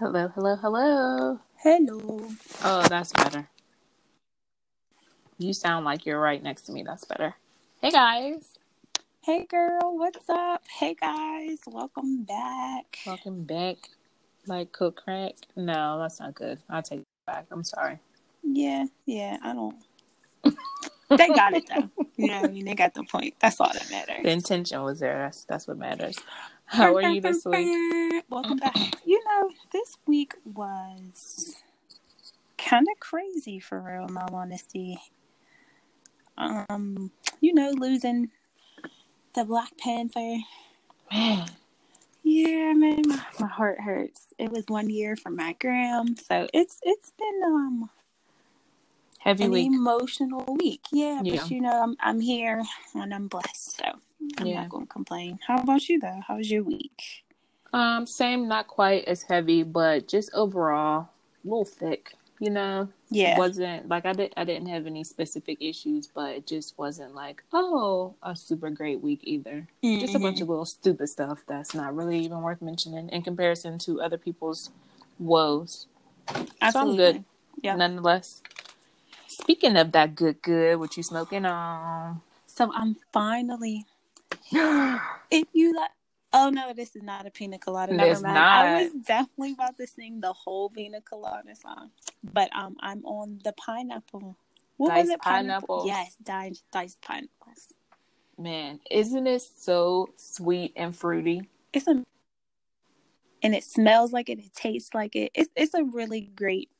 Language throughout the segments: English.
Hello, hello, hello. Hello. Oh, that's better. You sound like you're right next to me. That's better. Hey, guys. Hey, girl. What's up? Hey, guys. Welcome back. Welcome back. Like cook crack? No, that's not good. I'll take it back. I'm sorry. Yeah, yeah. I don't. they got it though. You know, what I mean, they got the point. That's all that matters. The intention was there. That's that's what matters. How are you this week? Welcome back. You know, this week was kind of crazy for real. In all honesty, um, you know, losing the Black Panther. Man, Yeah, man, my, my heart hurts. It was one year for my gram, so it's it's been um heavy an week. emotional week. Yeah, Yeah. but you know, I'm I'm here and I'm blessed, so I'm Yeah. not gonna complain. How about you though? How was your week? Um, same, not quite as heavy, but just overall a little thick. You know, Yeah, wasn't like I did. I didn't have any specific issues, but it just wasn't like oh a super great week either. Just a bunch of little stupid stuff that's not really even worth mentioning in comparison to other people's woes. absolutely. So I'm good, Yeah. nonetheless. Speaking of that good, good, what you smoking on? So I'm finally. If you like, oh no, this is not a pina colada. Never It's mind. I was definitely about to sing the whole pina colada song, but um, I'm on the pineapple. What Diced was it? pineapples? Yes, diced, diced pineapples. Man, isn't it so sweet and fruity? It's a, and it smells like it. It tastes like it. It's it's a really great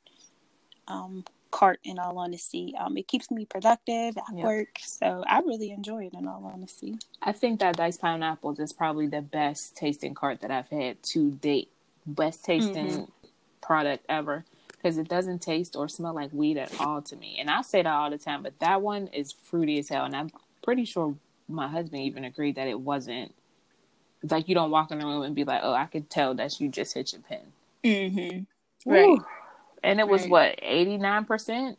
um cart. In all honesty, um, it keeps me productive at Yep. work, so I really enjoy it. In all honesty, I think that diced pineapples is probably the best tasting cart that I've had to date. Best tasting Mm-hmm. product ever because it doesn't taste or smell like weed at all to me. And I say that all the time, but that one is fruity as hell. And I'm pretty sure my husband even agreed that it wasn't like you don't walk in the room and be like, oh, I could tell that you just hit your pin. mm-hmm. right. Woo. And it was Right. what, 89%?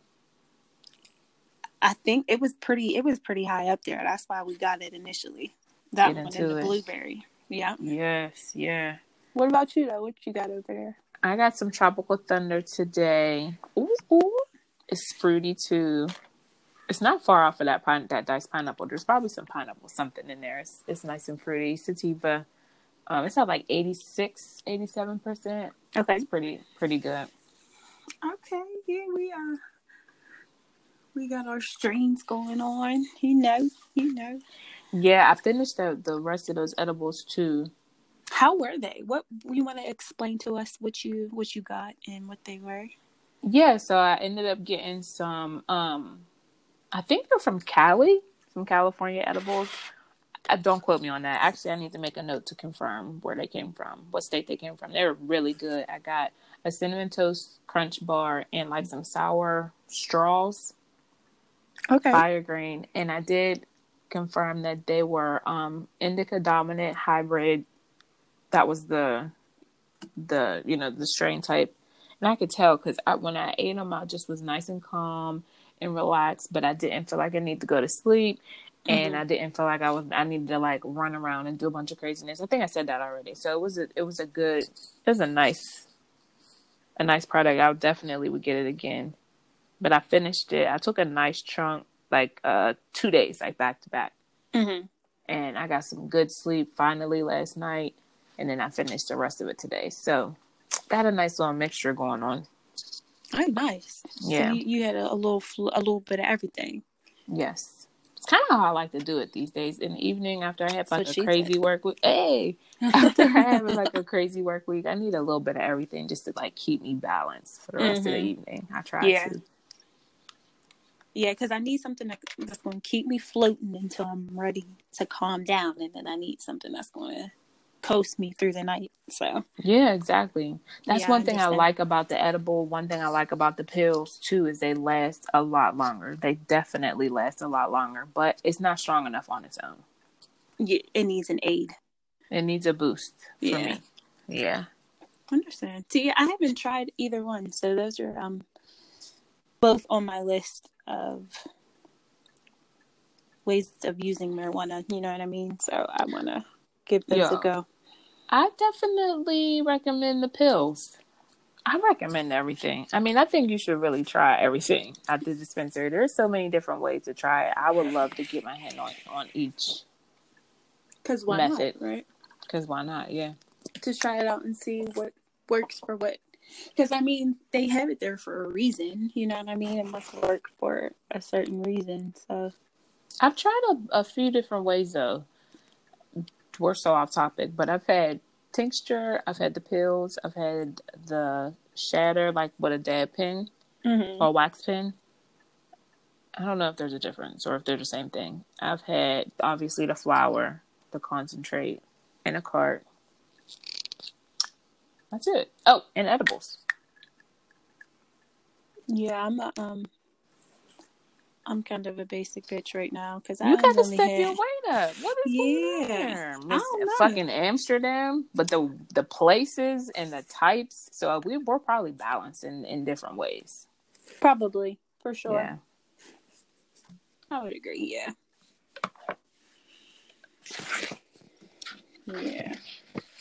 I think it was pretty. It was pretty high up there. That's why we got it initially. That Get one and the it. blueberry. Yeah. Yes, yeah. What about you though? What you got over there? I got some tropical thunder today. Ooh, ooh. It's fruity too. It's not far off of that pine that diced pineapple. There's probably some pineapple something in there. It's it's nice and fruity. Sativa. Um, it's at like 86, 87 percent. Okay. It's pretty pretty good. Okay. Yeah, we are. We got our strains going on. You know. You know. Yeah, I finished the the rest of those edibles too. How were they? What you want to explain to us? What you what you got and what they were? Yeah, so I ended up getting some. Um, I think they're from Cali, from California edibles. Uh, don't quote me on that. Actually, I need to make a note to confirm where they came from, what state they came from. They were really good. I got a cinnamon toast crunch bar and like some sour straws, Okay. fire green, and I did confirm that they were um indica dominant hybrid. That was the the you know the strain type, and I could tell because I, when I ate them, I just was nice and calm and relaxed, but I didn't feel like I need to go to sleep. And Mhm. I didn't feel like I was. I needed to like run around and do a bunch of craziness. I think I said that already. So it was a. It was a good. It was a nice. A nice product. I definitely would get it again. But I finished it. I took a nice chunk, like uh two days, like back to back, Mm-hmm. and I got some good sleep finally last night. And then I finished the rest of it today. So got a nice little mixture going on. Oh, nice. Yeah. So you, you had a, a little fl- a little bit of everything. Yes. It's kind of how I like to do it these days. In the evening after I have like So a crazy work week. Hey, after I have like a crazy work week, I need a little bit of everything just to like keep me balanced for the rest of the Mhm. evening. I try Yeah. to. Yeah, because I need something that's going to keep me floating until I'm ready to calm down, and then I need something that's going to coast me through the night. So Yeah, exactly. That's Yeah, one thing I understand. like about the edible. One thing I like about the pills too is they last a lot longer. They definitely last a lot longer, but it's not strong enough on its own. yeah, it needs an aid. It needs a boost for Yeah. me. Yeah. Understand? See, I haven't tried either one, so those are um both on my list of ways of using marijuana. You know what I mean? So I want to give those Yeah. a go. I definitely recommend the pills. I recommend everything. I mean, I think you should really try everything at the dispensary. There's so many different ways to try it. I would love to get my hand on on each Because why Method. not, right? because why not? Yeah. To try it out and see what works for what. Because I mean, they have it there for a reason. You know what I mean? It must work for a certain reason. So I've tried a, a few different ways though. We're so off topic, but I've had tincture, I've had the pills, I've had the shatter, like with a dab pen Mhm. or wax pen. I don't know if there's a difference or if they're the same thing. I've had obviously the flour, the concentrate, and a cart. That's it. Oh, and edibles. yeah, I'm um, I'm kind of a basic bitch right now because I You gotta step had- your weight up. What is going Yeah. on don't know. fucking Amsterdam, but the the places and the types. So we we're probably balanced in in different ways. probably for sure. Yeah. I would agree. Yeah. Yeah.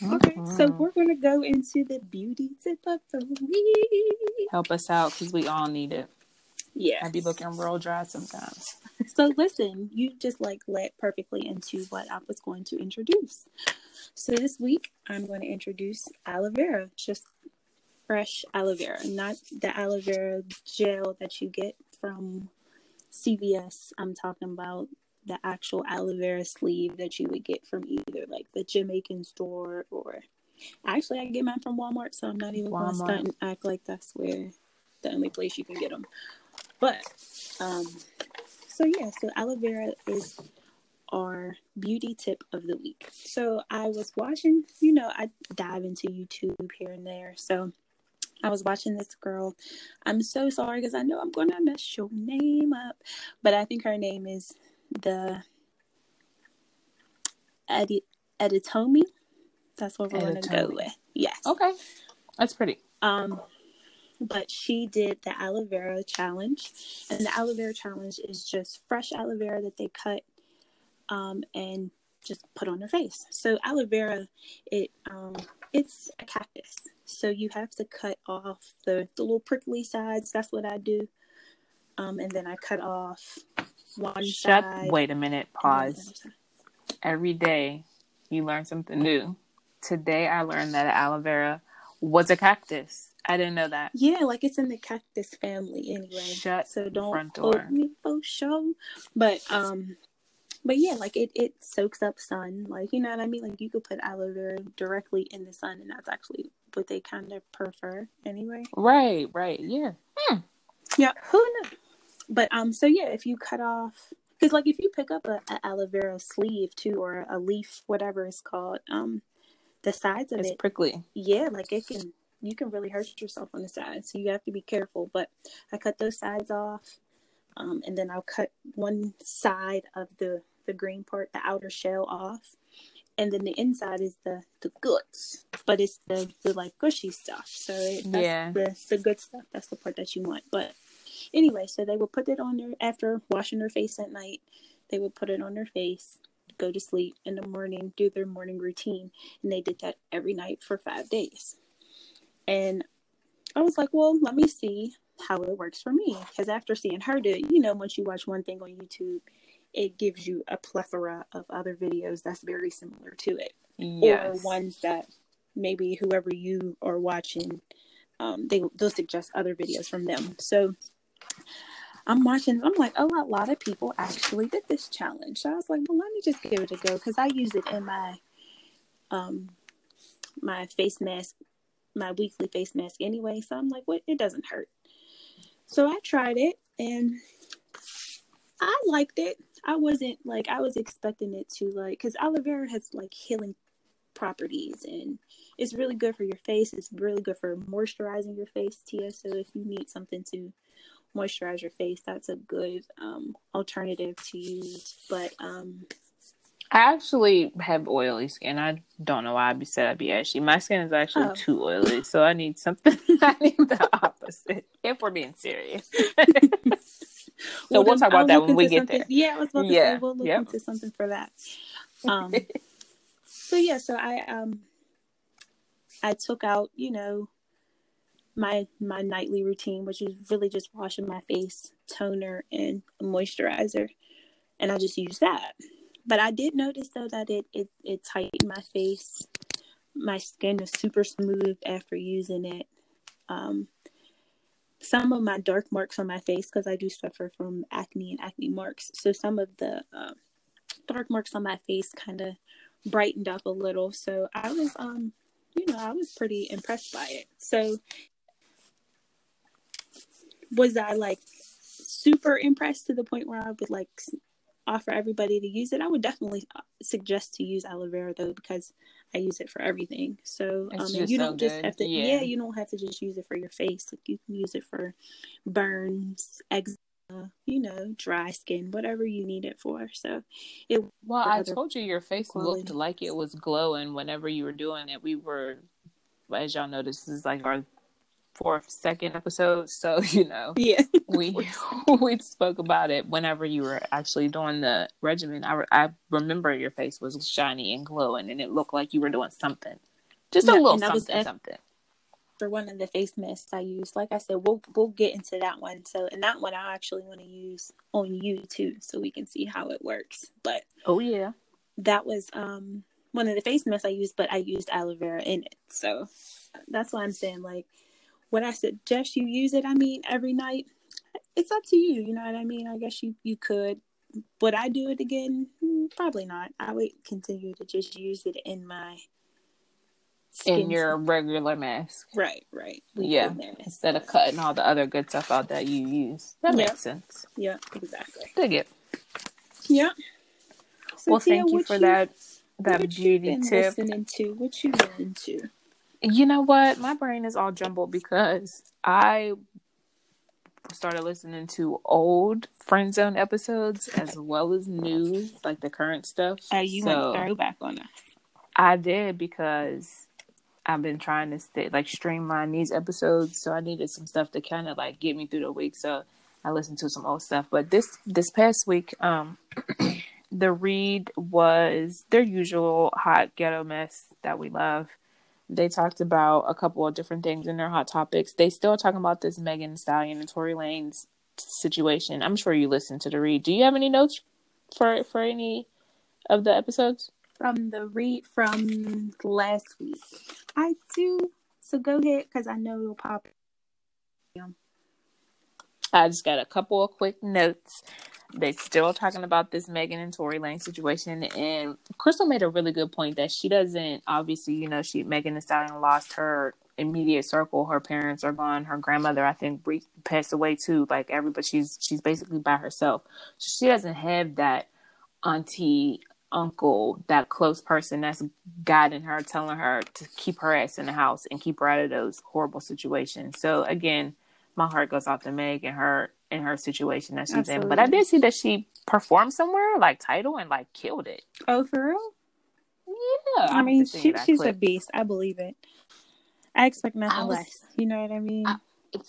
Okay, so Mhm. we're gonna go into the beauty tip of the week. help us out because we all need it. Yeah. I be looking real dry sometimes. So listen, you just like led perfectly into what I was going to introduce. So this week I'm going to introduce aloe vera, just fresh aloe vera, not the aloe vera gel that you get from CVS. I'm talking about the actual aloe vera sleeve that you would get from either like the Jamaican store or actually I get mine from Walmart, so I'm not even going to Walmart. stunt and act like that's where the only place you can get them. But um so yeah, so aloe vera is our beauty tip of the week. So I was watching, you know, I dive into YouTube here and there. So I was watching this girl. I'm so sorry because I know I'm gonna mess your name up, but I think her name is the Edi- Editomi. That's what we're gonna go with. Yes. Okay, that's pretty. Um, but she did the aloe vera challenge, and the aloe vera challenge is just fresh aloe vera that they cut, um, and just put on their face. So aloe vera, it um, it's a cactus, so you have to cut off the the little prickly sides. That's what I do, um, and then I cut off one Shut. side. Wait a minute. and then the Pause. Every day you learn something new. Today I learned that aloe vera was a cactus. I didn't know that. Yeah, like it's in the cactus family anyway. Shut so don't front quote me for show. But um, but yeah, like it it soaks up sun. Like you know what I mean. Like you could put aloe vera directly in the sun, and that's actually what they kind of prefer anyway. Right, right. Yeah. Yeah, who knows? But um, so yeah, if you cut off, because like if you pick up a, a aloe vera sleeve too, or a leaf, whatever it's called, um, the sides of It's it prickly. yeah, like it can you can really hurt yourself on the sides. So you have to be careful. But I cut those sides off. Um, and then I'll cut one side of the the green part, the outer shell off. And then the inside is the the guts. But it's the, the like gushy stuff. So it, Yeah. the the good stuff. That's the part that you want. But anyway, so they would put it on their after washing their face at night, they would put it on their face, go to sleep in the morning, do their morning routine and they did that every night for five days. And I was like, well, let me see how it works for me. Because after seeing her do it, you know, once you watch one thing on YouTube, it gives you a plethora of other videos that's very similar to it, Yes. or ones that maybe whoever you are watching, um, they they'll suggest other videos from them. So I'm watching. I'm like, oh, a lot of people actually did this challenge. So I was like, well, let me just give it a go because I use it in my um my face mask, my weekly face mask anyway. So I'm like, what? It doesn't hurt. So I tried it and I liked it. I wasn't like I was expecting it to like because aloe vera has like healing properties and it's really good for your face. It's really good for moisturizing your face, Tia. So if you need something to moisturize your face, that's a good um, alternative to use. But um, I actually have oily skin. I don't know why I'd be said I'd be ashy. My skin is actually Oh. too oily, so I need something. I need the opposite. If we're being serious. So we'll then talk about I'll that when we get something- there. Yeah, I was about to Yeah, say we'll look yep. into something for that. Um, so yeah, so I um I took out, you know, my my nightly routine, which is really just washing my face, toner, and moisturizer, and I just use that. But I did notice though that it it it tightened my face. My skin is super smooth after using it. Um, some of my dark marks on my face because I do suffer from acne and acne marks. So some of the uh, dark marks on my face kind of brightened up a little. So I was, um, you know, I was pretty impressed by it. So was I like super impressed to the point where I would like offer everybody to use it? I would definitely uh, suggest to use aloe vera though because I use it for everything. So um, you don't just have to, yeah. yeah. you don't have to just use it for your face. Like you can use it for burns, eczema, you know, dry skin, whatever you need it for. So it. Well, I told you your face quality. looked like it was glowing whenever you were doing it. We were, as y'all know, this is like our fourth second episode so you know yeah. we we spoke about it whenever you were actually doing the regimen. I, I remember your face was shiny and glowing and it looked like you were doing something. Just yeah, a little something something. for one of the face masks I used, like I said we'll we'll get into that one. So and that one I actually want to use on you too so we can see how it works. But oh yeah. that was um one of the face masks I used but I used aloe vera in it. So that's why I'm saying like would I suggest you use it? I mean, every night. It's up to you. You know what I mean? I guess you you could. Would I do it again? Hmm, probably not. I would continue to just use it in my in your regular mask. Right, right. yeah. Instead of cutting all the other good stuff out that you use. That yep. makes sense. Yeah, exactly. Dig it. Yeah. So well, Tia, thank you for you, that that beauty tip. Listening to what you listening to? You know what? My brain is all jumbled because I started listening to old friend zone episodes as well as new, like the current stuff. Uh, you so went throwback on us. I did because I've been trying to stay like streamline these episodes, so I needed some stuff to kind of like get me through the week. So I listened to some old stuff. But this this past week, um, the read was their usual hot ghetto mess that we love. They talked about a couple of different things in their hot topics. They still talking about this Megan Stallion and Tory Lanez situation. I'm sure you listened to the read. Do you have any notes for for any of the episodes from the read from last week? I do. So go ahead because I know you'll pop. I just got a couple of quick notes they still talking about this Megan and Tory Lane situation, and Crissle made a really good point that she doesn't obviously, you know, she Megan Thee Stallion lost her immediate circle. Her parents are gone. Her grandmother, I think, passed away too. Like everybody, she's she's basically by herself. So she doesn't have that auntie, uncle, that close person that's guiding her, telling her to keep her ass in the house and keep her out of those horrible situations. So again, my heart goes out to Meg and her in her situation that she's Absolutely. in. But I did see that she performed somewhere like title and like killed it. Oh, for real? Yeah. I, I mean, she, she's clip. a beast. I believe it. I expect nothing was, less. You know what I mean? I,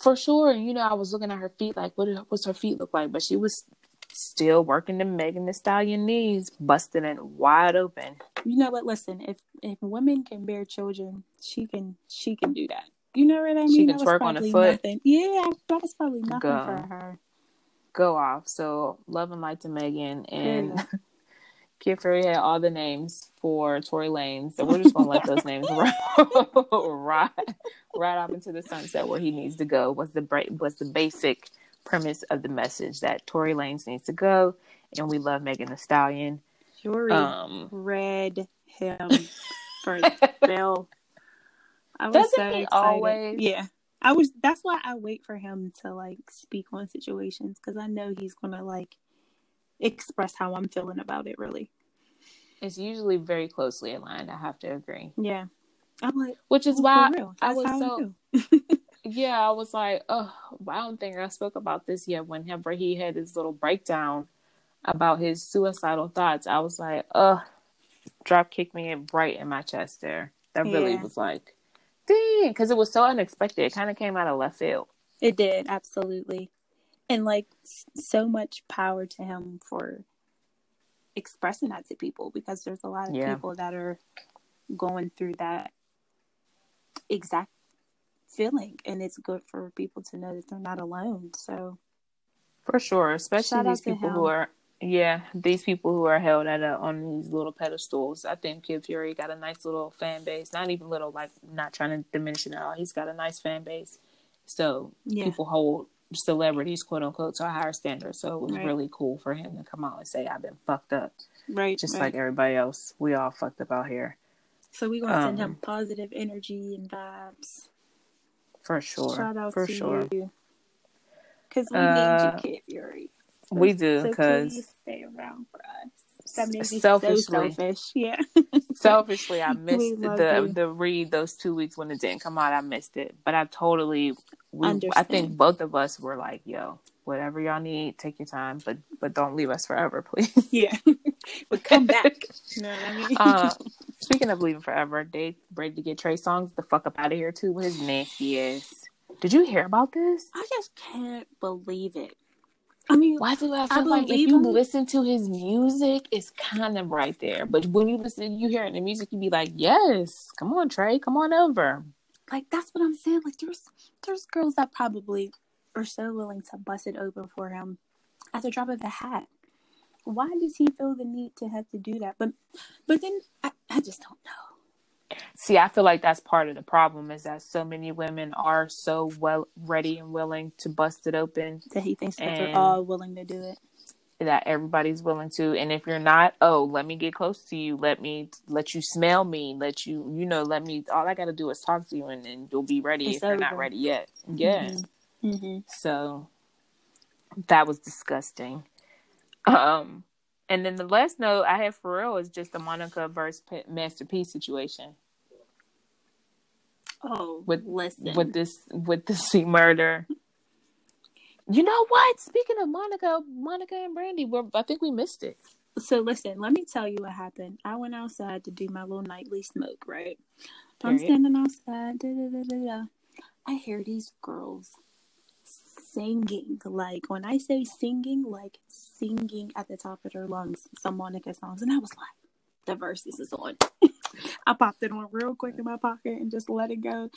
for sure. You know, I was looking at her feet, like, what what's her feet look like? But she was still working the Megan Thee Stallion knees, busting it wide open. You know what? Listen, if if women can bear children, she can she can do that. You know what I mean? She can twerk on the foot. Nothing. Yeah, that was probably nothing Go. for her. Go off. So love and light to Megan and yeah. Kid Fury had all the names for Tory Lanez, so we're just gonna let those names ride, right, right off into the sunset where he needs to go. Was the was the basic premise of the message that Tory Lanez needs to go, and we love Megan Thee Stallion. Fury um, read him for Bill I was Doesn't so excited. Always? Yeah. I was that's why I wait for him to like speak on situations because I know he's gonna like express how I'm feeling about it really. It's usually very closely aligned, I have to agree. Yeah. I'm like Which is why I was so Yeah, I was like, oh I don't think I spoke about this yet Whenever he had his little breakdown about his suicidal thoughts. I was like, oh drop kicked me right in my chest there. That really yeah. was like Because it was so unexpected. It kind of came out of left field. It did, absolutely. And like so much power to him for expressing that to people because there's a lot of yeah. people that are going through that exact feeling, and it's good for people to know that they're not alone. So, for sure, especially Shout these people who are yeah, these people who are held at a, on these little pedestals. I think Kid Fury got a nice little fan base. Not even little, like not trying to diminish it at all. He's got a nice fan base. So Yeah. people hold celebrities, quote unquote, to a higher standard. So it was Right. really cool for him to come out and say, "I've been fucked up," right, just right. like everybody else. We all fucked up out here, so we gonna send um, him positive energy and vibes. for sure. Shout out for to sure. you, because we Uh, need you, Kid Fury. We do because please stay around for us. That made me so selfishly, selfish. Yeah. selfishly, I missed the you. the read those two weeks when it didn't come out. I missed it, but I totally, we, I think both of us were like, "Yo, whatever y'all need, take your time, but but don't leave us forever, please." yeah. but come back. You know what I mean? uh, speaking of leaving forever, they ready to get Trey Songz the fuck up out of here too with his nasty ass. Did you hear about this? I just can't believe it. I mean, Why do I I feel like if you him. listen to his music, it's kind of right there. But when you listen, you hear it in the music, you be like, "Yes, come on, Trey, come on over." like that's what I'm saying. Like there's there's girls that probably are so willing to bust it open for him at the drop of a hat. Why does he feel the need to have to do that? But but then I, I just don't know. See, I feel like that's part of the problem is that so many women are so well ready and willing to bust it open That he thinks that they're all willing to do it. that everybody's willing to. And if you're not, oh, let me get close to you. Let me let you smell me. Let you, you know, let me. All I got to do is talk to you, and then you'll be ready It's if you're not ready yet. Yeah. Mm-hmm. So that was disgusting. Um, and then the last note I have for real is just the Monica versus P- Master P situation Oh, With- listen. with this with the C-Murder. You know what? Speaking of Monica, Monica and Brandy, we're, I think we missed it. So listen, let me tell you what happened. I went outside to do my little nightly smoke, right? I'm standing outside. Da, da, da. I hear these girls singing. Like when I say singing, like singing at the top of their lungs some Monica songs. And I was like, the Verzuz is on. I popped it on real quick in my pocket and just let it go.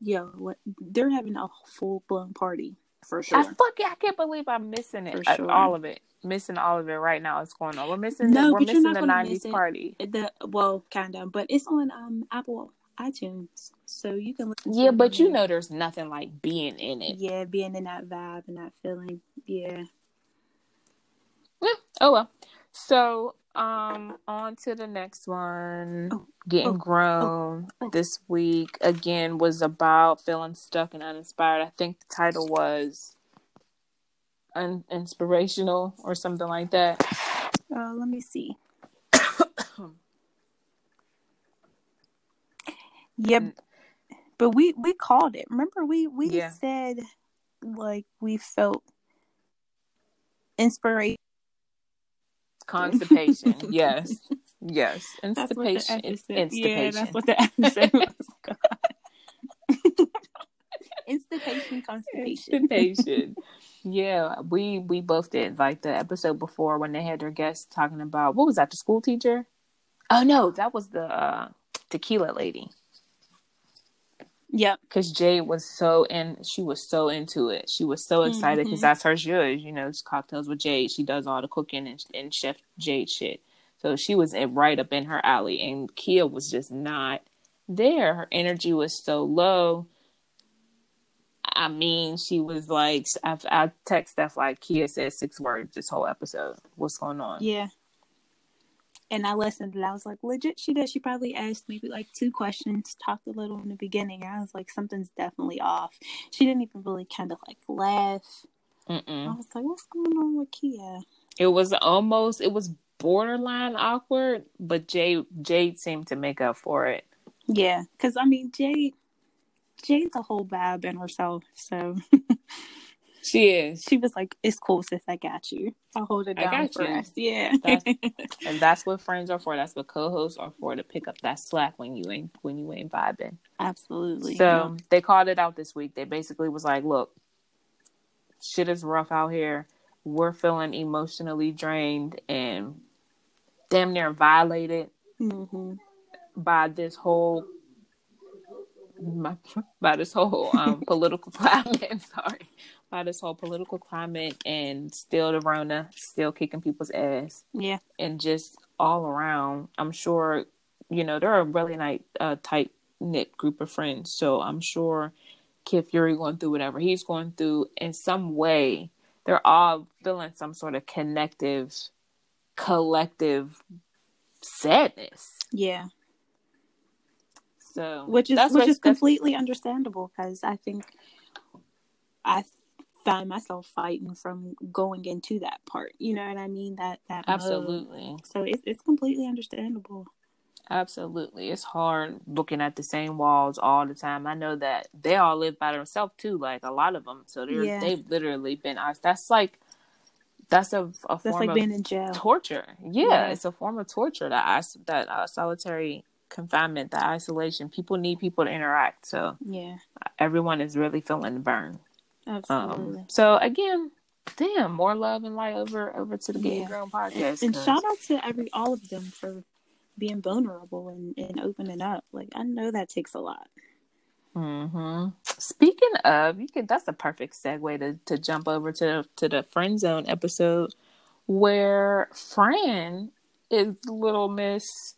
Yo, what they're having a full blown party for sure. I fuck it. I can't believe I'm missing it. For Uh, sure. All of it. Missing all of it right now. It's going on. We're missing. No, the, we're missing the gonna '90s miss it. party. the well, kind of, but it's on um Apple iTunes, so you can listen. Yeah, but you know, there's nothing like being in it. yeah, being in that vibe and that feeling, yeah. Yeah. Oh well. So, um, on to the next one. Oh, Getting oh, grown oh. this week again was about feeling stuck and uninspired. I think the title was un- inspirational or something like that. Uh, let me see. Mm. But we we called it. Remember, we we Yeah. said like we felt inspiration. Constipation. yes. Yes. That's what the Instapation. episode. Instapation. Yeah, that's what the episode was. Constipation. yeah, we we both did like the episode before when they had their guests talking about what was that the school teacher? Oh no, that was the uh, tequila lady. Yep. Because Jade was so in, she was so into it. She was so excited because Mhm. that's her judge. You know, it's cocktails with Jade. She does all the cooking and, and Chef Jade shit. So she was right up in her alley, and Kia was just not there. Her energy was so low. I mean, she was like, I, I text Steph like Kia said six words this whole episode. What's going on? Yeah. And I listened and I was like, legit, she did. She probably asked maybe like two questions, talked a little in the beginning. I was like, something's definitely off. She didn't even really kind of like laugh. I Mm-mm. was like, what's going on with Kia? It was almost, it was borderline awkward, but Jade Jade seemed to make up for it. Yeah. Because I mean, Jade, Jade's a whole vibe in herself. So She is. she was like, it's cool, sis. I got you. I'll hold it down for you. us. Yeah. That's- And that's what friends are for. That's what co-hosts are for to pick up that slack when you ain't when you ain't vibing. Absolutely. So they called it out this week. They basically was like, "Look, shit is rough out here. We're feeling emotionally drained and damn near violated hmm by this whole my, by this whole um, political climate. Sorry, by this whole political climate, and still the Rona, still kicking people's ass, Yeah. and just all around. I'm sure, you know, they're a really nice, uh, tight knit group of friends. So I'm sure Kid Fury going through whatever he's going through in some way. They're all feeling some sort of connective, collective sadness. Yeah. So which is which is completely understandable because I think I found myself fighting from going into that part. You know what I mean? That that mode. absolutely. So it's it's completely understandable. Absolutely. It's hard looking at the same walls all the time. I know that they all live by themselves too, like a lot of them. So they're Yeah. they've literally been that's like that's a, a That's form like of being in jail. torture. Yeah, Yeah. it's a form of torture that that uh, solitary confinement, that isolation. People need people to interact. So Yeah, everyone is really feeling the burn. Absolutely. Um, so again, damn, more love and light over over to the Getting Yeah. Grown podcast. and shout out to every all of them for being vulnerable and, and opening up. Like I know that takes a lot. hmm Speaking of, you can that's a perfect segue to, to jump over to to the friend zone episode where Fran is little Miss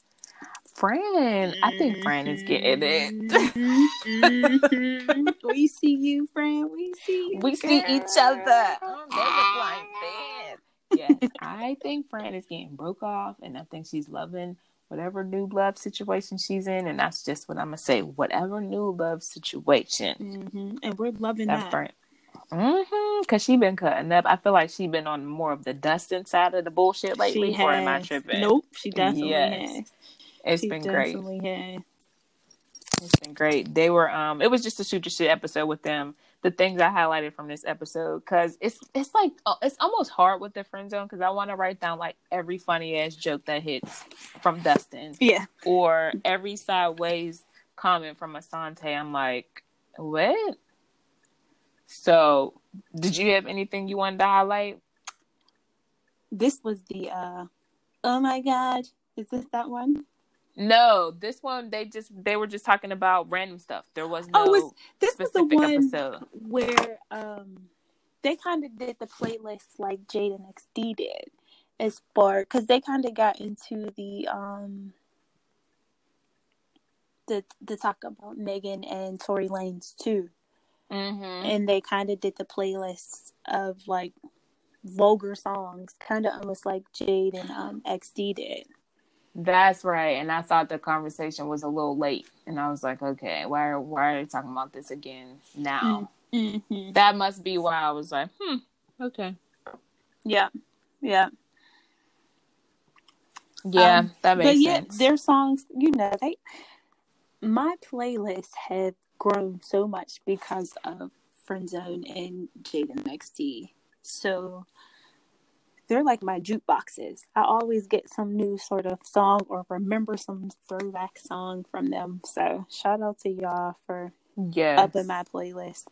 Fran. I think Fran is getting it. Mhm. we see you, friend. We see you. we see each other. Oh, they look like this. Yes, I think Fran is getting broke off, and I think she's loving whatever new love situation she's in, and that's just what I'm gonna say. Whatever new love situation. Mhm. And we're loving That's that. burnt. Mm-hmm. Cause she been cutting up. I feel like she been on more of the Dustin side of the bullshit lately. She or am I tripping? Nope, she definitely Yes. has. It's she been great. has. It's been great. They were um. It was just a shoot your shit episode with them. The things I highlighted from this episode, cause it's it's like uh, it's almost hard with the friend zone, cause I want to write down like every funny ass joke that hits from Dustin, Yeah. or every sideways comment from Assante. I'm like, what? So, did you have anything you wanted to highlight? This was the uh oh my god. Is this that one? No, this one they just they were just talking about random stuff. There was no Oh, it's- This was the specific one episode. where um they kind of did the playlist like Jade and XD did, as far because they kind of got into the um the the talk about Megan and Tory Lanez too, Mm-hmm. and they kind of did the playlist of like vulgar songs, kind of almost like Jade and um XD did. That's right. And I thought the conversation was a little late, and I was like, okay, why are why are they talking about this again now? Mm-hmm. That must be why I was like, hmm, okay, Yeah, yeah. yeah, Um, that makes but yeah, sense. their songs, you know, they my playlists have grown so much because of Friendzone and Jaden XD. So they're like my jukeboxes. I always get some new sort of song or remember some throwback song from them. So shout out to y'all for yes, in my playlist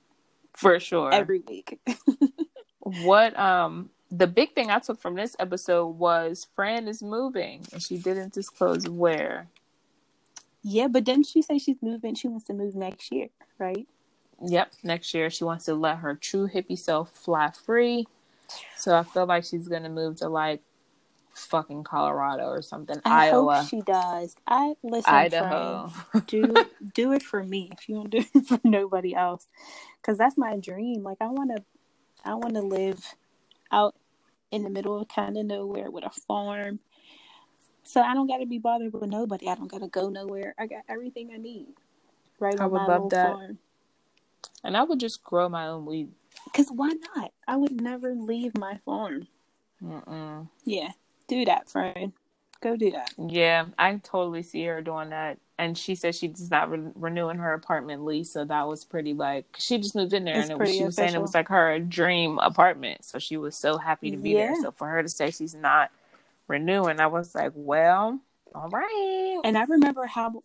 for sure. every week. what um the big thing I took from this episode was Fran is moving, and she didn't disclose where. yeah, but didn't she say she's moving? She wants to move next year, right? Yep, next year she wants to let her true hippie self fly free. So I feel like she's gonna move to like fucking Colorado or something, I Iowa, hope she does. I listen, Idaho. friend, do do it for me if you don't do it for nobody else, because that's my dream. Like I want to, I want to live out in the middle of kind of nowhere with a farm, so I don't got to be bothered with nobody. I don't got to go nowhere. I got everything I need right I on would my love that. farm. and I would just grow my own weed. Cause why not? I would never leave my farm. Mm-mm. Yeah, do that, friend. Go do that. Yeah, I totally see her doing that. And she said she's not re- renewing her apartment lease, so that was pretty like she just moved in there, It's and it was, she was saying it was like her dream apartment. So she was so happy to be there. So for her to say she's not renewing, I was like, well, all right. And I remember how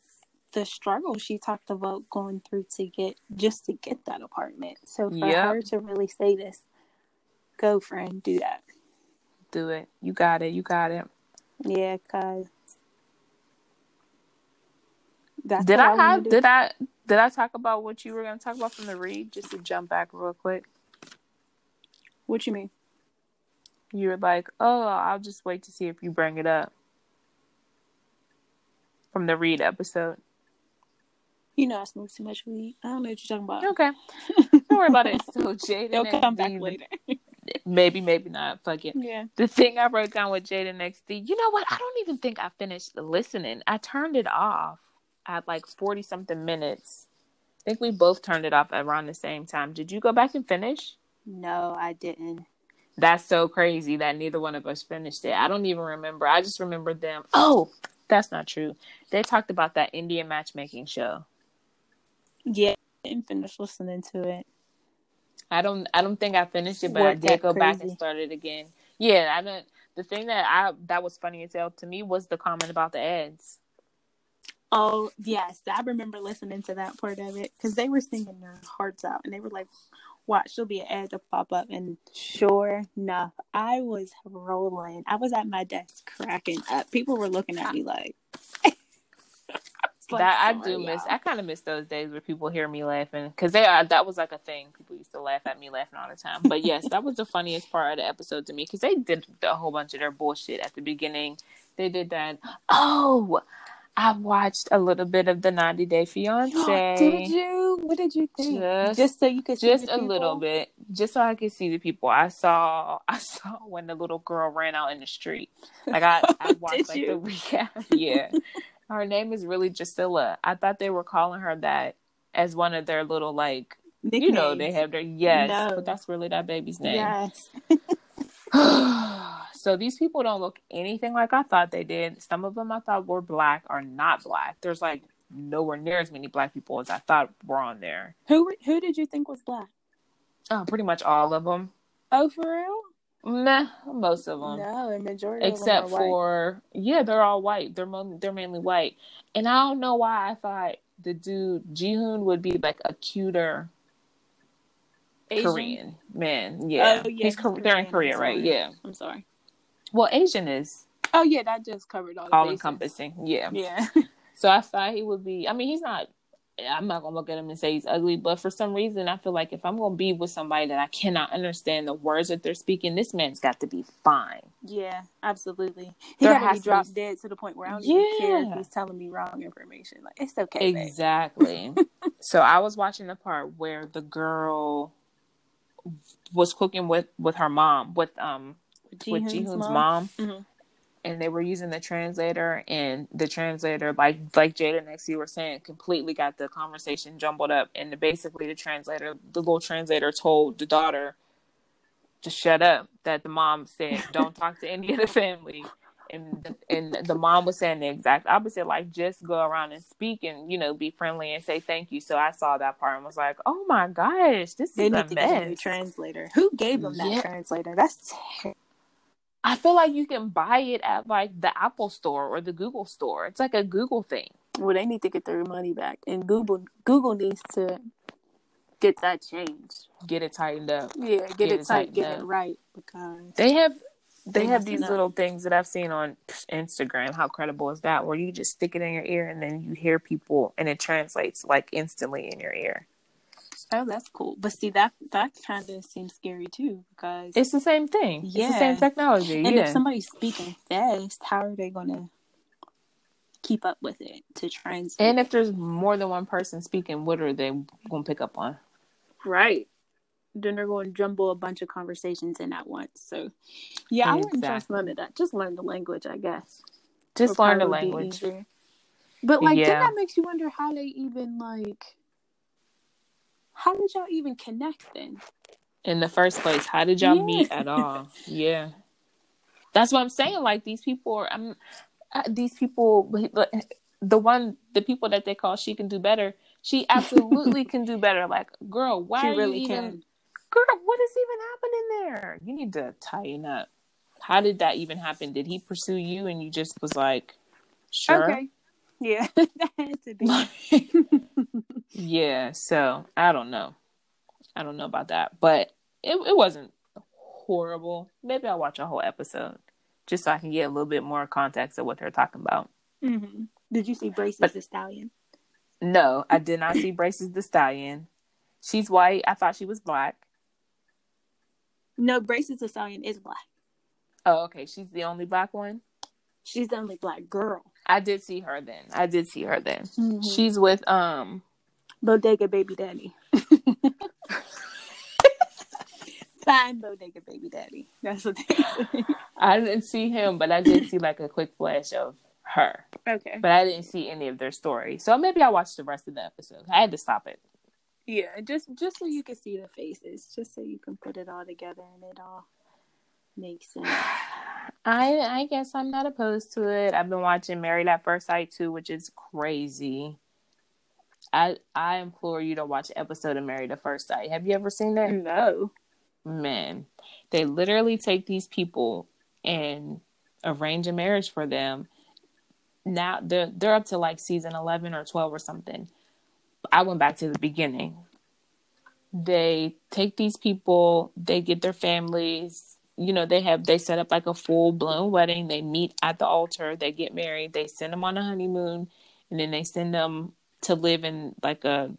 the struggle she talked about going through to get just to get that apartment. So for Yep. her to really say this, go friend, do that. Do it. You got it. You got it. Yeah, cause that's did I have? Did I? Did I talk about what you were going to talk about from the read? Just to jump back real quick. What you mean? You were like, "Oh, I'll just wait to see if you bring it up." From the read episode. You know I smoke too much weed. I don't know what you're talking about. Okay. Don't worry about it. So Jaden They'll come back later. Maybe, maybe not. Fuck it. yeah. The thing I wrote down with Jaden XD, you know what? I don't even think I finished listening. I turned it off at like 40 something minutes. I think we both turned it off around the same time. Did you go back and finish? No, I didn't. That's so crazy that neither one of us finished it. I don't even remember. I just remember them. Oh, that's not true. They talked about that Indian matchmaking show. Yeah, I didn't finish listening to it. I don't I don't think I finished it, but I Worked did that go back and crazy. start it again. Yeah, I don't the thing that I that was funny as hell to me was the comment about the ads. Oh yes, I remember listening to that part of it because they were singing their hearts out, and they were like, "Watch, there'll be an ad to pop up." And sure enough, I was rolling. I was at my desk cracking up. People were looking at me like, like, that I do miss. y'all. I kind of miss those days where people hear me laughing because they are. That was like a thing. People used to laugh at me laughing all the time. But yes, that was the funniest part of the episode to me because they did a whole bunch of their bullshit at the beginning. They did that. Oh, I watched a little bit of the 90 Day Fiance. Did you? What did you think? Just- so you could see just a little bit, just so I could see the people. I saw, I saw when the little girl ran out in the street. Like I, I watched like you? the recap. Yeah, her name is really Drascilla. I thought they were calling her that as one of their little like, you know, they have their yes, No. but that's really that baby's name. Yes. so these people don't look anything like I thought they did. Some of them I thought were black are not black. There's like nowhere near as many black people as I thought were on there. Who who did you think was black? Oh, pretty much all of them. Oh, for real? Meh, most of them. no, the majority Except of them are white. for yeah, they're all white. They're mo- they're mainly white, and I don't know why I thought the dude Jihoon would be like a cuter Asian? Korean man. Yeah, Oh, yeah, he's he's Kor- they're in Korea, right? Yeah. I'm sorry. Well, Asian is Oh yeah, that just covered all the all bases. encompassing. Yeah. Yeah. So I thought he would be. I mean, he's not. I'm not gonna look at him and say he's ugly, but for some reason, I feel like if I'm gonna be with somebody that I cannot understand the words that they're speaking, this man's got to be fine. Yeah, absolutely. He There got to be dropped dead to the point where I don't even care if he's telling me wrong information. Like it's okay. Exactly. so I was watching the part where the girl was cooking with with her mom, with um with Jihoon's Jihoon's mom, Mhm. And they were using the translator, and the translator, like like Jada and XC were saying, completely got the conversation jumbled up, and the, basically the translator, the little translator, told the daughter to shut up. That the mom said, "Don't talk to any of the family." And the, and the mom was saying the exact opposite, like just go around and speak and you know be friendly and say thank you. So I saw that part and was like, oh my gosh, this They is a need to get a new translator. Who gave them that Yeah. translator? That's ter- I feel like you can buy it at like the Apple store or the Google store. It's like a Google thing. well. They need to get their money back, and Google Google needs to get that changed. Get it tightened up. Yeah, get, Get it it tight, tightened get it right because They have they They have these up. little things that I've seen on Instagram. How credible is that? Where you just stick it in your ear and then you hear people and it translates like instantly in your ear. Oh, that's cool. But see, that that kind of seems scary too because It's the same thing. It's the Yeah. same technology. and yeah. if somebody's speaking fast, how are they gonna keep up with it to translate? and if there's more than one person speaking, what are they gonna pick up on? Right. Then they're going to jumble a bunch of conversations in at once. So, yeah, I wouldn't trust Exactly. none of that. Just learn the language, I guess. Just learn the language. But like, then that makes you wonder how they even like. How did y'all even connect then? in the first place. How did y'all Yeah. meet at all? Yeah, that's what I'm saying. Like these people, are, I'm these people. The one, the people that they call she can do better. She absolutely can do better. Like, girl, why she are really you even? can. Girl, what is even happening there? You need to tighten up. How did that even happen? Did he pursue you and you just was like, sure? Okay. Yeah, that had to be. yeah. So I don't know. I don't know about that, but it it wasn't horrible. Maybe I'll watch a whole episode just so I can get a little bit more context of what they're talking about. hmm Did you see Braces But- the Stallion? No, I did not see Braces the Stallion. She's white. I thought she was black. No, Braces the Stallion is black. Oh, okay. She's the only black one. She's the only black girl. I did see her then. I did see her then. Mhm. She's with um Bodega Baby Daddy. Fine Bodega Baby Daddy. That's what they say. I didn't see him, but I did see like a quick flash of her. Okay. But I didn't see any of their story. So maybe I watched the rest of the episode. I had to stop it. Yeah, just just so you can see the faces, just so you can put it all together and it all makes sense. I I guess I'm not opposed to it. I've been watching Married at First Sight too, which is crazy. I I implore you to watch an episode of Married at First Sight. Have you ever seen that? No. Man, they literally take these people and arrange a marriage for them. Now they're they're up to like season eleven or twelve or something. I went back to the beginning. They take these people, they get their families, you know, they have they set up like a full blown wedding. They meet at the altar, they get married, they send them on a honeymoon, and then they send them to live in like a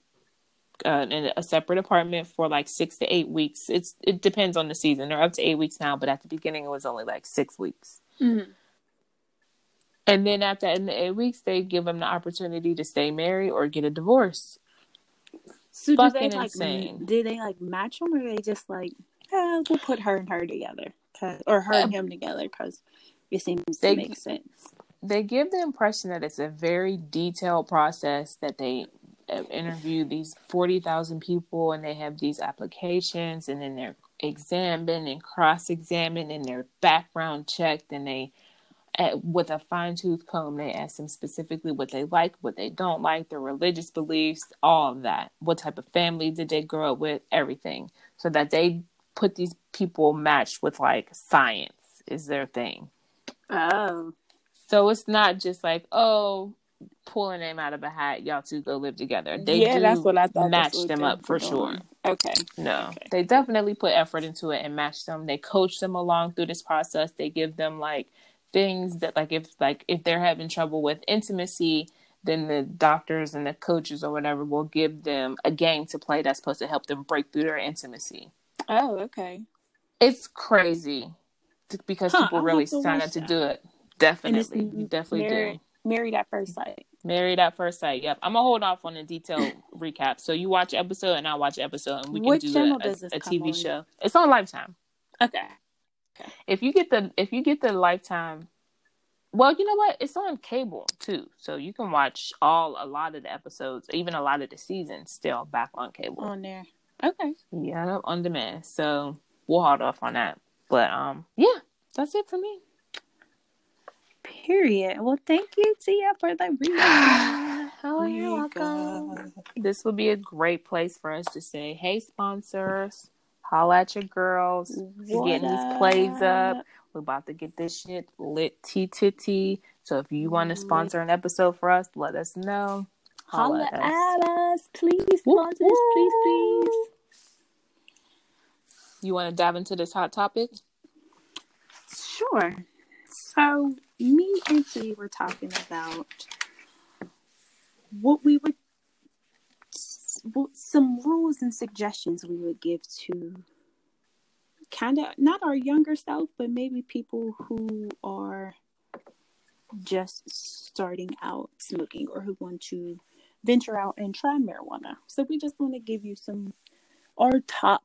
uh, in a separate apartment for like six to eight weeks. It's it depends on the season. They're up to eight weeks now, but at the beginning it was only like six weeks. Mm-hmm. And then after in the eight weeks, they give them the opportunity to stay married or get a divorce. So do Fucking they like insane. do they like match them or they just like oh, we'll put her and her together, or her and him together because it seems They- to make sense. They give the impression that it's a very detailed process that they uh, interview these forty thousand people and they have these applications and then they're examined and cross-examined and they're background checked and they uh, with a fine-tooth comb they ask them specifically what they like what they don't like their religious beliefs all of that. What type of family did they grow up with everything. So that they put these people matched with like science is their thing Oh, so it's not just like oh pull a name out of a hat y'all two go live together they yeah, do that's what I thought. match them up for sure. Okay. no, Okay. they definitely put effort into it and match them. They coach them along through this process. They give them like things that like if like if they're having trouble with intimacy, then the doctors and the coaches or whatever will give them a game to play that's supposed to help them break through their intimacy. Oh, okay. It's crazy because Huh, people really sign up to do it. Definitely, you definitely married, do. married at first sight. Married at first sight. Yep, I'm gonna hold off on the detailed recap. So you watch episode and I watch episode, and we can What do a, a, a TV on? show. It's on Lifetime. Okay. Okay. if you get the if you get the lifetime well you know what it's on cable too so you can watch all a lot of the episodes even a lot of the seasons still back on cable On there. Okay. yeah on demand so we'll hold off on that but um yeah that's it for me Period. Well, thank you, Tia, for the recap. oh you're welcome this would be a great place for us to say hey sponsors holla at your girls What getting these plays up up? We're about to get this shit lit T titty. So if you want to sponsor an episode for us, let us know. Holla at us. us, please. Whoop, Sponsors, please, please. You want to dive into this hot topic? Sure. So, me and T were talking about what we would, what some rules and suggestions we would give to kind of not our younger self, but maybe people who are just starting out smoking or who want to venture out and try marijuana. So, we just want to give you some our top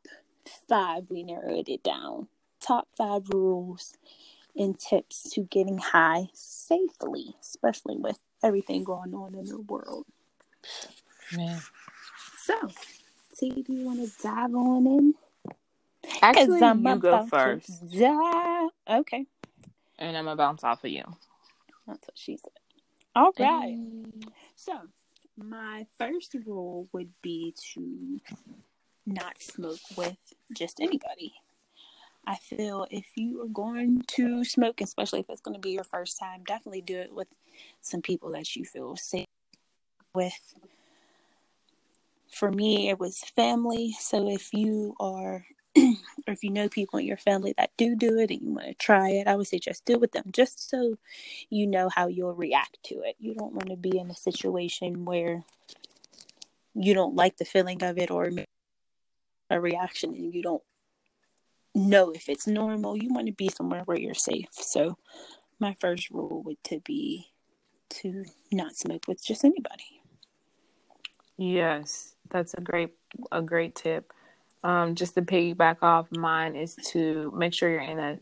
five. We narrowed it down. Top five rules and tips to getting high safely, especially with everything going on in the world. Man. So, T, do you want to dive on in? Actually, you I'm go first, dive- Okay, and I'm going to bounce off of you. that's what she said. All right. Mm. So, my first rule would be to not smoke with just anybody. I feel if you are going to smoke, especially if it's going to be your first time, definitely do it with some people that you feel safe with. For me, it was family. So if you are, or if you know people in your family that do do it and you want to try it, I would just do it with them, just so you know how you'll react to it. You don't want to be in a situation where you don't like the feeling of it or a reaction and you don't know if it's normal, you want to be somewhere where you're safe. So my first rule would to be to not smoke with just anybody. Yes, that's a great a great tip. Um, just to piggyback off mine is to make sure you're in a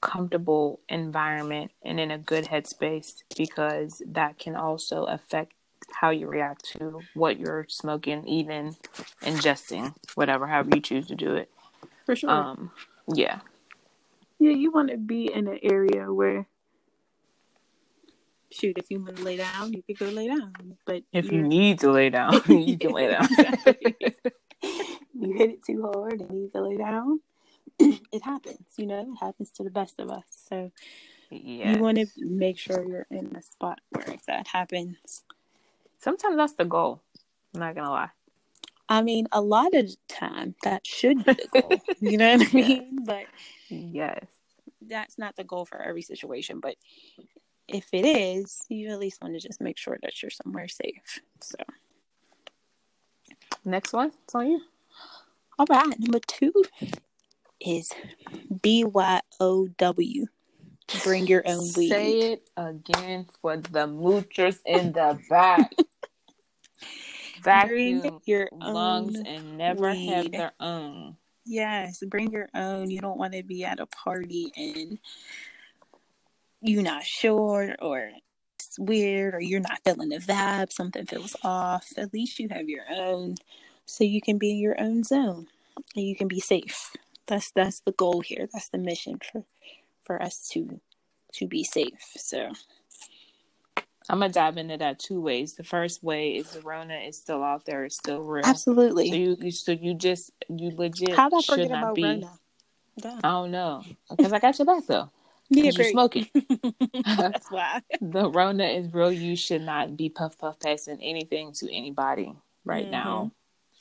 comfortable environment and in a good headspace because that can also affect how you react to what you're smoking, eating, ingesting, whatever, however you choose to do it. For sure. Um, yeah. Yeah, you want to be in an area where, shoot, if you want to lay down, you can go lay down. But if you need to lay down, you can lay down. you hit it too hard and to lay down. it happens, you know, it happens to the best of us. So yes. you want to make sure you're in a spot where if that happens. Sometimes that's the goal. I'm not gonna lie. I mean, a lot of the time that should be the goal. you know what I mean? But yes, that's not the goal for every situation. But if it is, you at least want to just make sure that you're somewhere safe. So, next one, it's on you. All right, number two is B Y O W. Bring your own weed. Say it again for the moochers in the back. vacuum bring your lungs and never weed. have their own. Yes, bring your own. You don't want to be at a party and you're not sure or it's weird or you're not feeling the vibe, something feels off. At least you have your own so you can be in your own zone and you can be safe. That's that's the goal here. That's the mission for for us to to be safe. So I'm gonna dive into that two ways. The first way is the Rona is still out there, it's still real. Absolutely. So you, you so you just you legit How I should not be. Rona? I don't know because I got your back though. Yeah, you're smoking. That's why the Rona is real. You should not be puff puff passing anything to anybody right mm-hmm. now.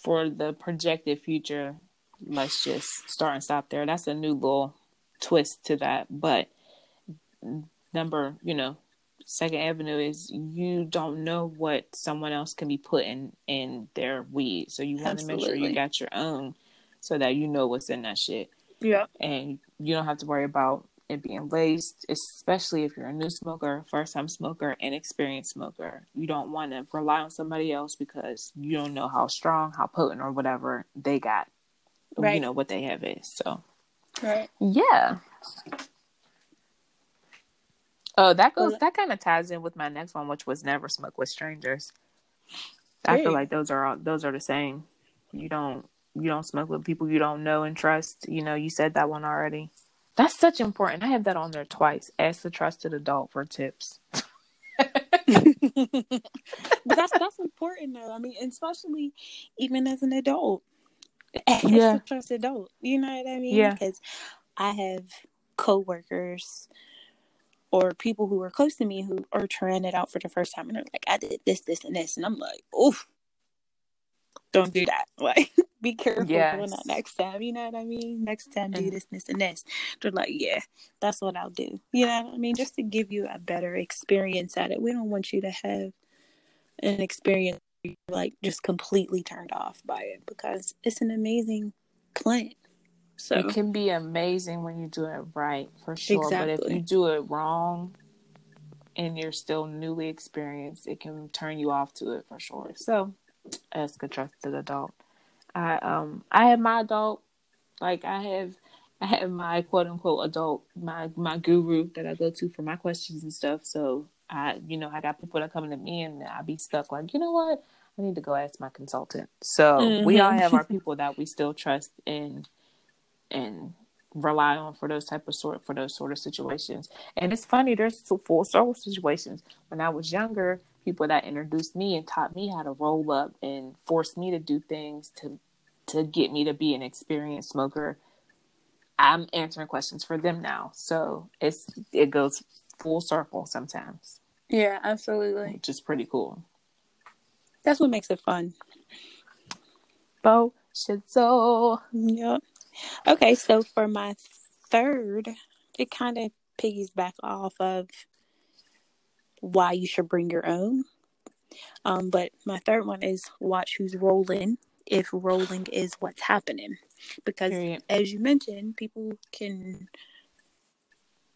For the projected future, let's just start and stop there. That's a new little twist to that. But number, you know, Second Avenue is you don't know what someone else can be putting in their weed. So you want to make sure you got your own so that you know what's in that shit. Yeah. And you don't have to worry about it being laced, especially if you're a new smoker, first time smoker, and experienced smoker. You don't want to rely on somebody else because you don't know how strong, how potent, or whatever they got. Right. You know what they have is. So, right. Yeah. Oh, that goes. That kind of ties in with my next one, which was never smoke with strangers. I feel like those are all, those are the same. You don't you don't smoke with people you don't know and trust. You know, you said that one already. That's such important. I have that on there twice. Ask a trusted adult for tips. but that's that's important though. I mean, especially even as an adult, as yeah. a trusted adult. You know what I mean? Yeah. Because I have coworkers or people who are close to me who are trying it out for the first time and they're like, I did this, this, and this. And I'm like, oof, don't do that. Like, be careful yes. doing that next time. You know what I mean? Next time, do this, this, and this. They're like, yeah, that's what I'll do. You know what I mean? Just to give you a better experience at it. We don't want you to have an experience like just completely turned off by it because it's an amazing plant. So it can be amazing when you do it right, for sure. Exactly. But if you do it wrong and you're still newly experienced, it can turn you off to it for sure. So ask a trusted adult. I um I have my adult like I have I have my quote unquote adult my my guru that I go to for my questions and stuff. So I you know I got people that come to me and I be stuck like you know what I need to go ask my consultant. So mm-hmm. we all have our people that we still trust and and rely on for those type of sort for those sort of situations. And it's funny, there's full circle situations. When I was younger, people that introduced me and taught me how to roll up and forced me to do things to to get me to be an experienced smoker. I'm answering questions for them now. So it's it goes full circle sometimes. Yeah, absolutely. Which is pretty cool. That's what makes it fun. Bo so. Yep. Okay, so for my third, it kind of piggies back off of why you should bring your own. Um, but my third one is watch who's rolling if rolling is what's happening. Because Period. as you mentioned, people can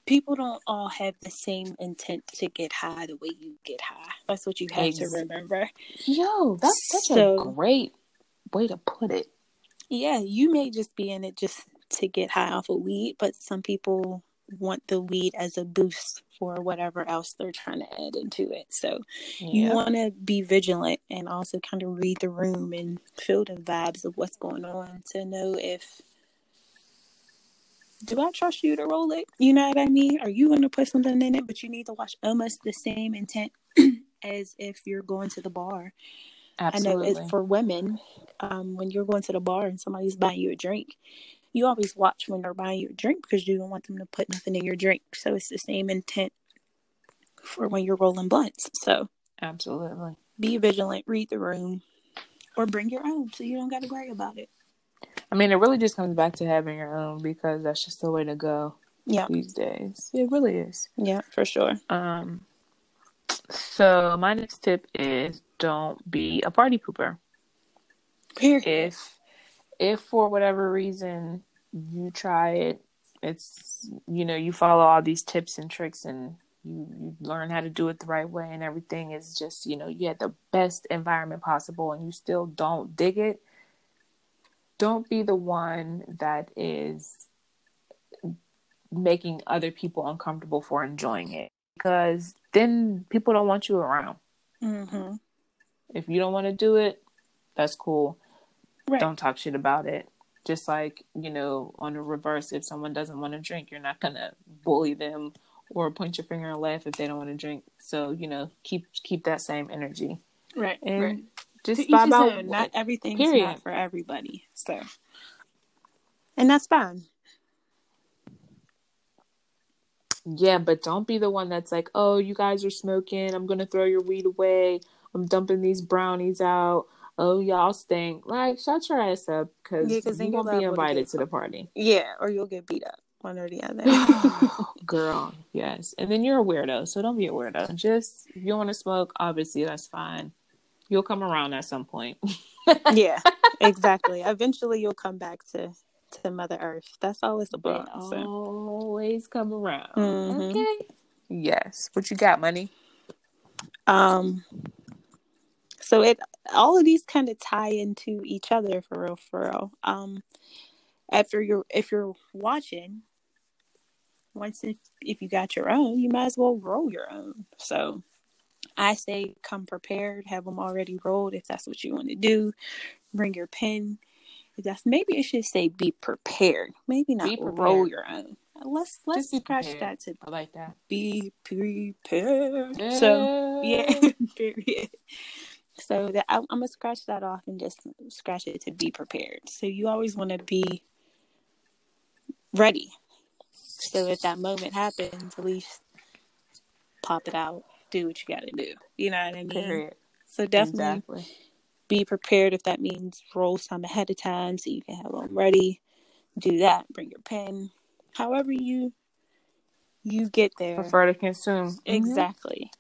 people don't all have the same intent to get high the way you get high. That's what you have to remember. Yo, that's such So- a great way to put it. Yeah, you may just be in it just to get high off of weed, but some people want the weed as a boost for whatever else they're trying to add into it. So you want to be vigilant and also kind of read the room and feel the vibes of what's going on to know if do I trust you to roll it? You know what I mean? Are you going to put something in it, but you need to watch almost the same intent as if you're going to the bar. Absolutely. I know it's for women, um, when you're going to the bar and somebody's buying you a drink, you always watch when they're buying you a drink because you don't want them to put nothing in your drink. So it's the same intent for when you're rolling blunts. So Absolutely. be vigilant, read the room, or bring your own so you don't got to worry about it. I mean, it really just comes back to having your own because that's just the way to go Yeah, these days. It really is. yeah, for sure. Um, so my next tip is don't be a party pooper. Period. If if for whatever reason you try it, it's you know you follow all these tips and tricks and you, you learn how to do it the right way and everything is just you know you had the best environment possible and you still don't dig it. Don't be the one that is making other people uncomfortable for enjoying it because then people don't want you around. Mm-hmm. If you don't want to do it, that's cool. Right. Don't talk shit about it. Just like, you know, on the reverse, if someone doesn't want to drink, you're not going to bully them or point your finger and laugh if they don't want to drink. So, you know, keep keep that same energy. Right. And right. just To vibe out. own. Not everything's Period. not for everybody. So, and that's fine. Yeah, but don't be the one that's like, oh, you guys are smoking. I'm going to throw your weed away. I'm dumping these brownies out. Oh, y'all stink. Like, shut your ass up because Yeah, you won't be invited to the party. Yeah, or you'll get beat up. One or the other. Girl, yes. And then you're a weirdo, so don't be a weirdo. Just if you want to smoke, obviously that's fine. You'll come around at some point. yeah, exactly. Eventually, you'll come back to to Mother Earth. That's always They about. So. always come around. Mhm. Okay. Yes. What you got, money? Um, so it all of these kind of tie into each other for real, for real. Um, after you're if you're watching, once if, if you got your own, you might as well roll your own. So I say come prepared, have them already rolled if that's what you want to do. Bring your pen. If that's maybe it should say be prepared. Maybe not roll your own. Let's let's scratch that to I like that. be prepared. So yeah, period. So that I, I'm gonna scratch that off and just scratch it to be prepared. So you always want to be ready. So if that moment happens, at least pop it out, do what you got to do. You know what I mean? Period. So definitely Exactly. be prepared if that means roll some ahead of time so you can have them ready. Do that. Bring your pen. However you you get there. Prefer to consume. Mhm. Exactly.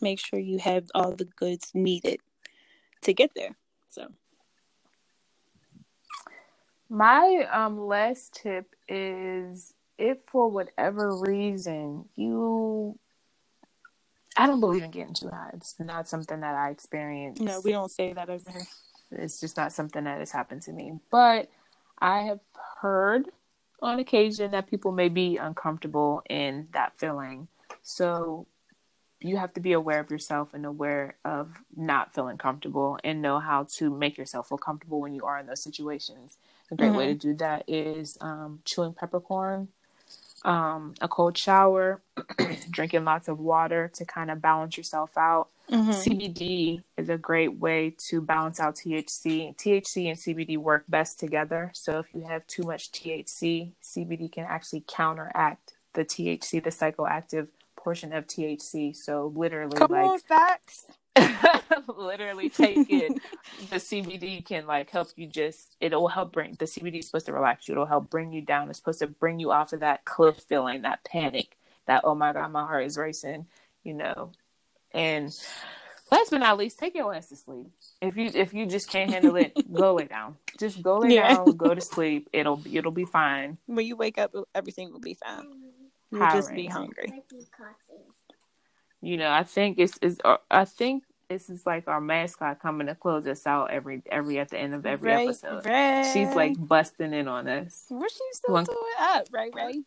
Make sure you have all the goods needed to get there. So, My um last tip is if for whatever reason you I don't believe in getting too high. It's not something that I experience. no, we don't say that over here. It's just not something that has happened to me. But I have heard on occasion that people may be uncomfortable in that feeling. So you have to be aware of yourself and aware of not feeling comfortable and know how to make yourself feel comfortable when you are in those situations. A great way to do that is um, chewing peppercorn, um, a cold shower, drinking lots of water to kind of balance yourself out. Mm-hmm. CBD is a great way to balance out THC. THC and CBD work best together. So if you have too much THC, CBD can actually counteract the THC, the psychoactive portion of THC. So literally, Come like on, facts. literally take it. the CBD can like help you just it'll help bring the CBD is supposed to relax you. It'll help bring you down. It's supposed to bring you off of that cliff feeling, that panic, that oh my god, my heart is racing, you know. And Last but not least, take your ass to sleep. If you if you just can't handle it, go lay down. Just go lay Yeah. down, go to sleep. It'll it'll be fine. When you wake up, everything will be fine. You'll All just be hungry. You know, I think it's is uh, I think this is like our mascot coming to close us out every every at the end of every Ray, episode. Ray. She's like busting in on us what's she still One- doing up, right, Ray?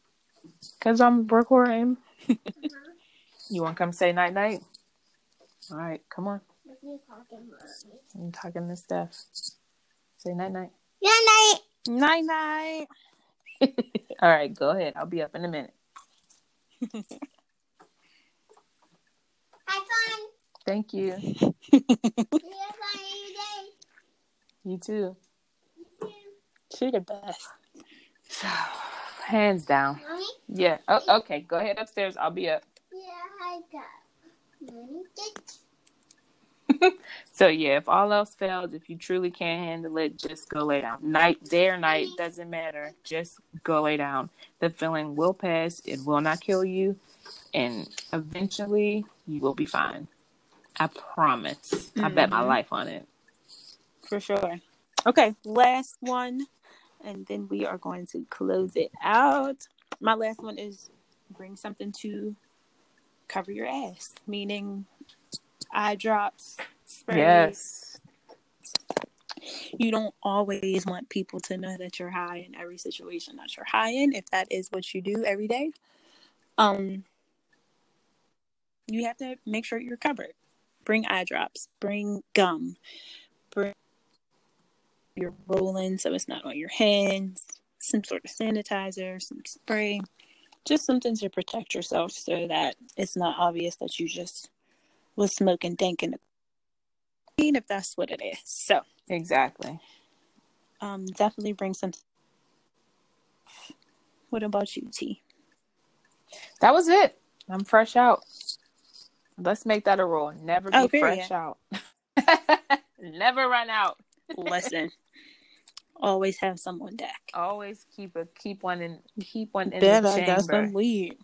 because I'm recording. You want to come say night night? All right, come on. I'm talking to Steph. Say night night. night night. Night night. All right, go ahead. I'll be up in a minute. Thank you. Every day. You too. You too. She the best. So, hands down. Yeah. Oh, okay. Go ahead upstairs. I'll be up. So yeah, if all else fails, if you truly can't handle it, just go lay down. Night, day or night, doesn't matter. Just go lay down. The feeling will pass. It will not kill you, and eventually you will be fine. I promise. I bet my Mhm. life on it. For sure. Okay, last one. And then we are going to close it out. My last one is bring something to cover your ass, meaning eye drops, Yes. You don't always want people to know that you're high in every situation that you're high in, if that is what you do every day. Um, you have to make sure you're covered. Bring eye drops, bring gum, bring your rolling so it's not on your hands, some sort of sanitizer, some spray, just something to protect yourself so that it's not obvious that you just was smoking dank in the if that's what it is. So Exactly. um definitely bring some what about you t That was it. I'm fresh out. Let's make that a rule. Never be Oh, fresh out. Never run out. listen always have some on deck Always keep a keep one in keep one in bet the i got some weed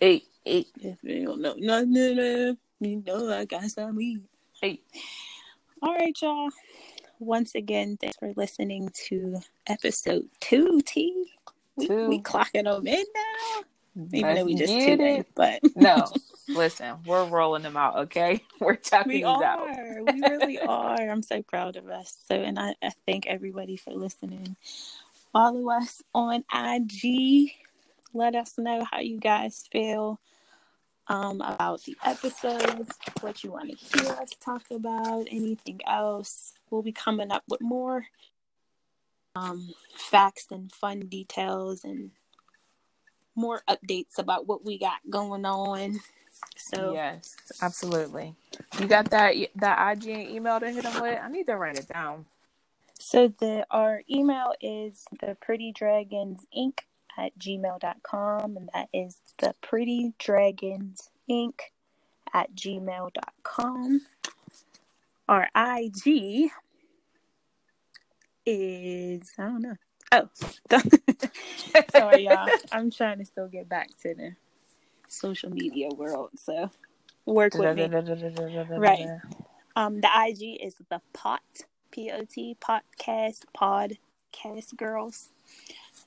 Eight, eight, if you don't know nothing you know i got some weed eight. all right y'all once again thanks for listening to episode two t we, Two. we clocking them in now even though we just two it. but No, listen, we're rolling them out. Okay, we're chucking we these are out. we really are i'm so proud of us so and I, I thank everybody for listening follow us on ig let us know how you guys feel um about the episodes what you want to hear us talk about anything else we'll be coming up with more um facts and fun details and more updates about what we got going on so Yes, absolutely. You got that that IG and email to hit them with? I need to write it down. So the our email is the pretty dragons inc at gmail.com and that is the pretty dragons inc at gmail.com. Our IG is I don't know. Oh sorry y'all. I'm trying to still get back to the social media world. So work with me. Right. Um, the IG is the pot, P O T, podcast, podcast girls.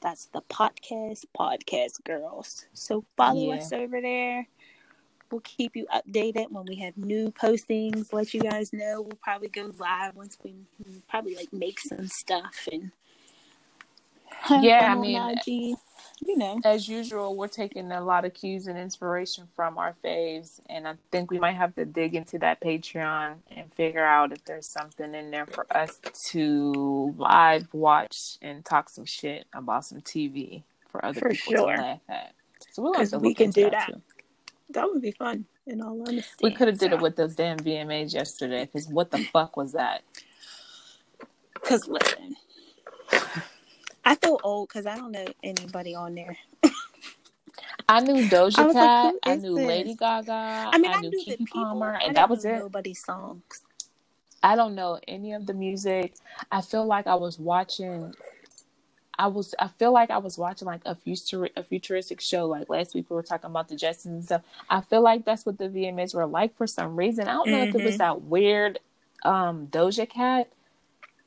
That's the podcast, podcast girls. So follow Yeah. us over there. We'll keep you updated when we have new postings. Let you guys know. We'll probably go live once we, probably like make some stuff and Yeah, I mean, IG. You know, As usual, we're taking a lot of cues and inspiration from our faves, and I think we might have to dig into that Patreon and figure out if there's something in there for us to live watch and talk some shit about some TV for other For people sure. to laugh at. So we'll have to we can do that. too. that would be fun. In all honesty, We could have did it with those damn VMAs yesterday. Because what the fuck was that? Cause listen, I feel old because I don't know anybody on there. I knew Doja I was like, Cat. I knew this? Lady Gaga. I mean, I, knew knew Kiki people, Palmer, and that was it. Nobody's songs. I don't know any of the music. I feel like I was watching. I was I feel like I was watching like a future a futuristic show. Like last week we were talking about the Jetsons and stuff. I feel like that's what the VMAs were like for some reason. I don't know mm-hmm. if it was mm-hmm. that weird um Doja Cat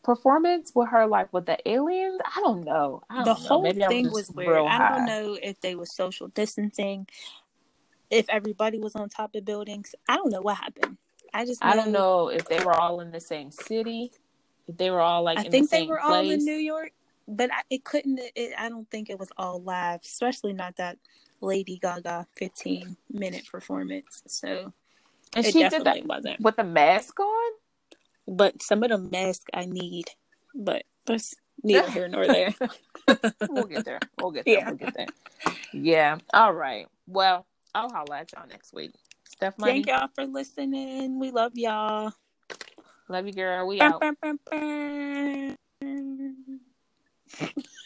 performance with her like with the aliens. I don't know. I don't the know. whole Maybe thing was weird. I don't know if they were social distancing, if everybody was on top of buildings. I don't know what happened. I just know, I don't know if they were all in the same city. If they were all like I think the they were place. all in New York but I, it couldn't. It, I don't think it was all live, especially not that Lady Gaga 15 minute performance. So and it she did that wasn't with the mask on. But some of the mask I need, but that's neither here nor there. we'll get there. We'll get there. Yeah. We'll get there. Yeah. All right. Well, I'll holla at y'all next week. Steph Thank y'all for listening. We love y'all. Love you, girl. We out.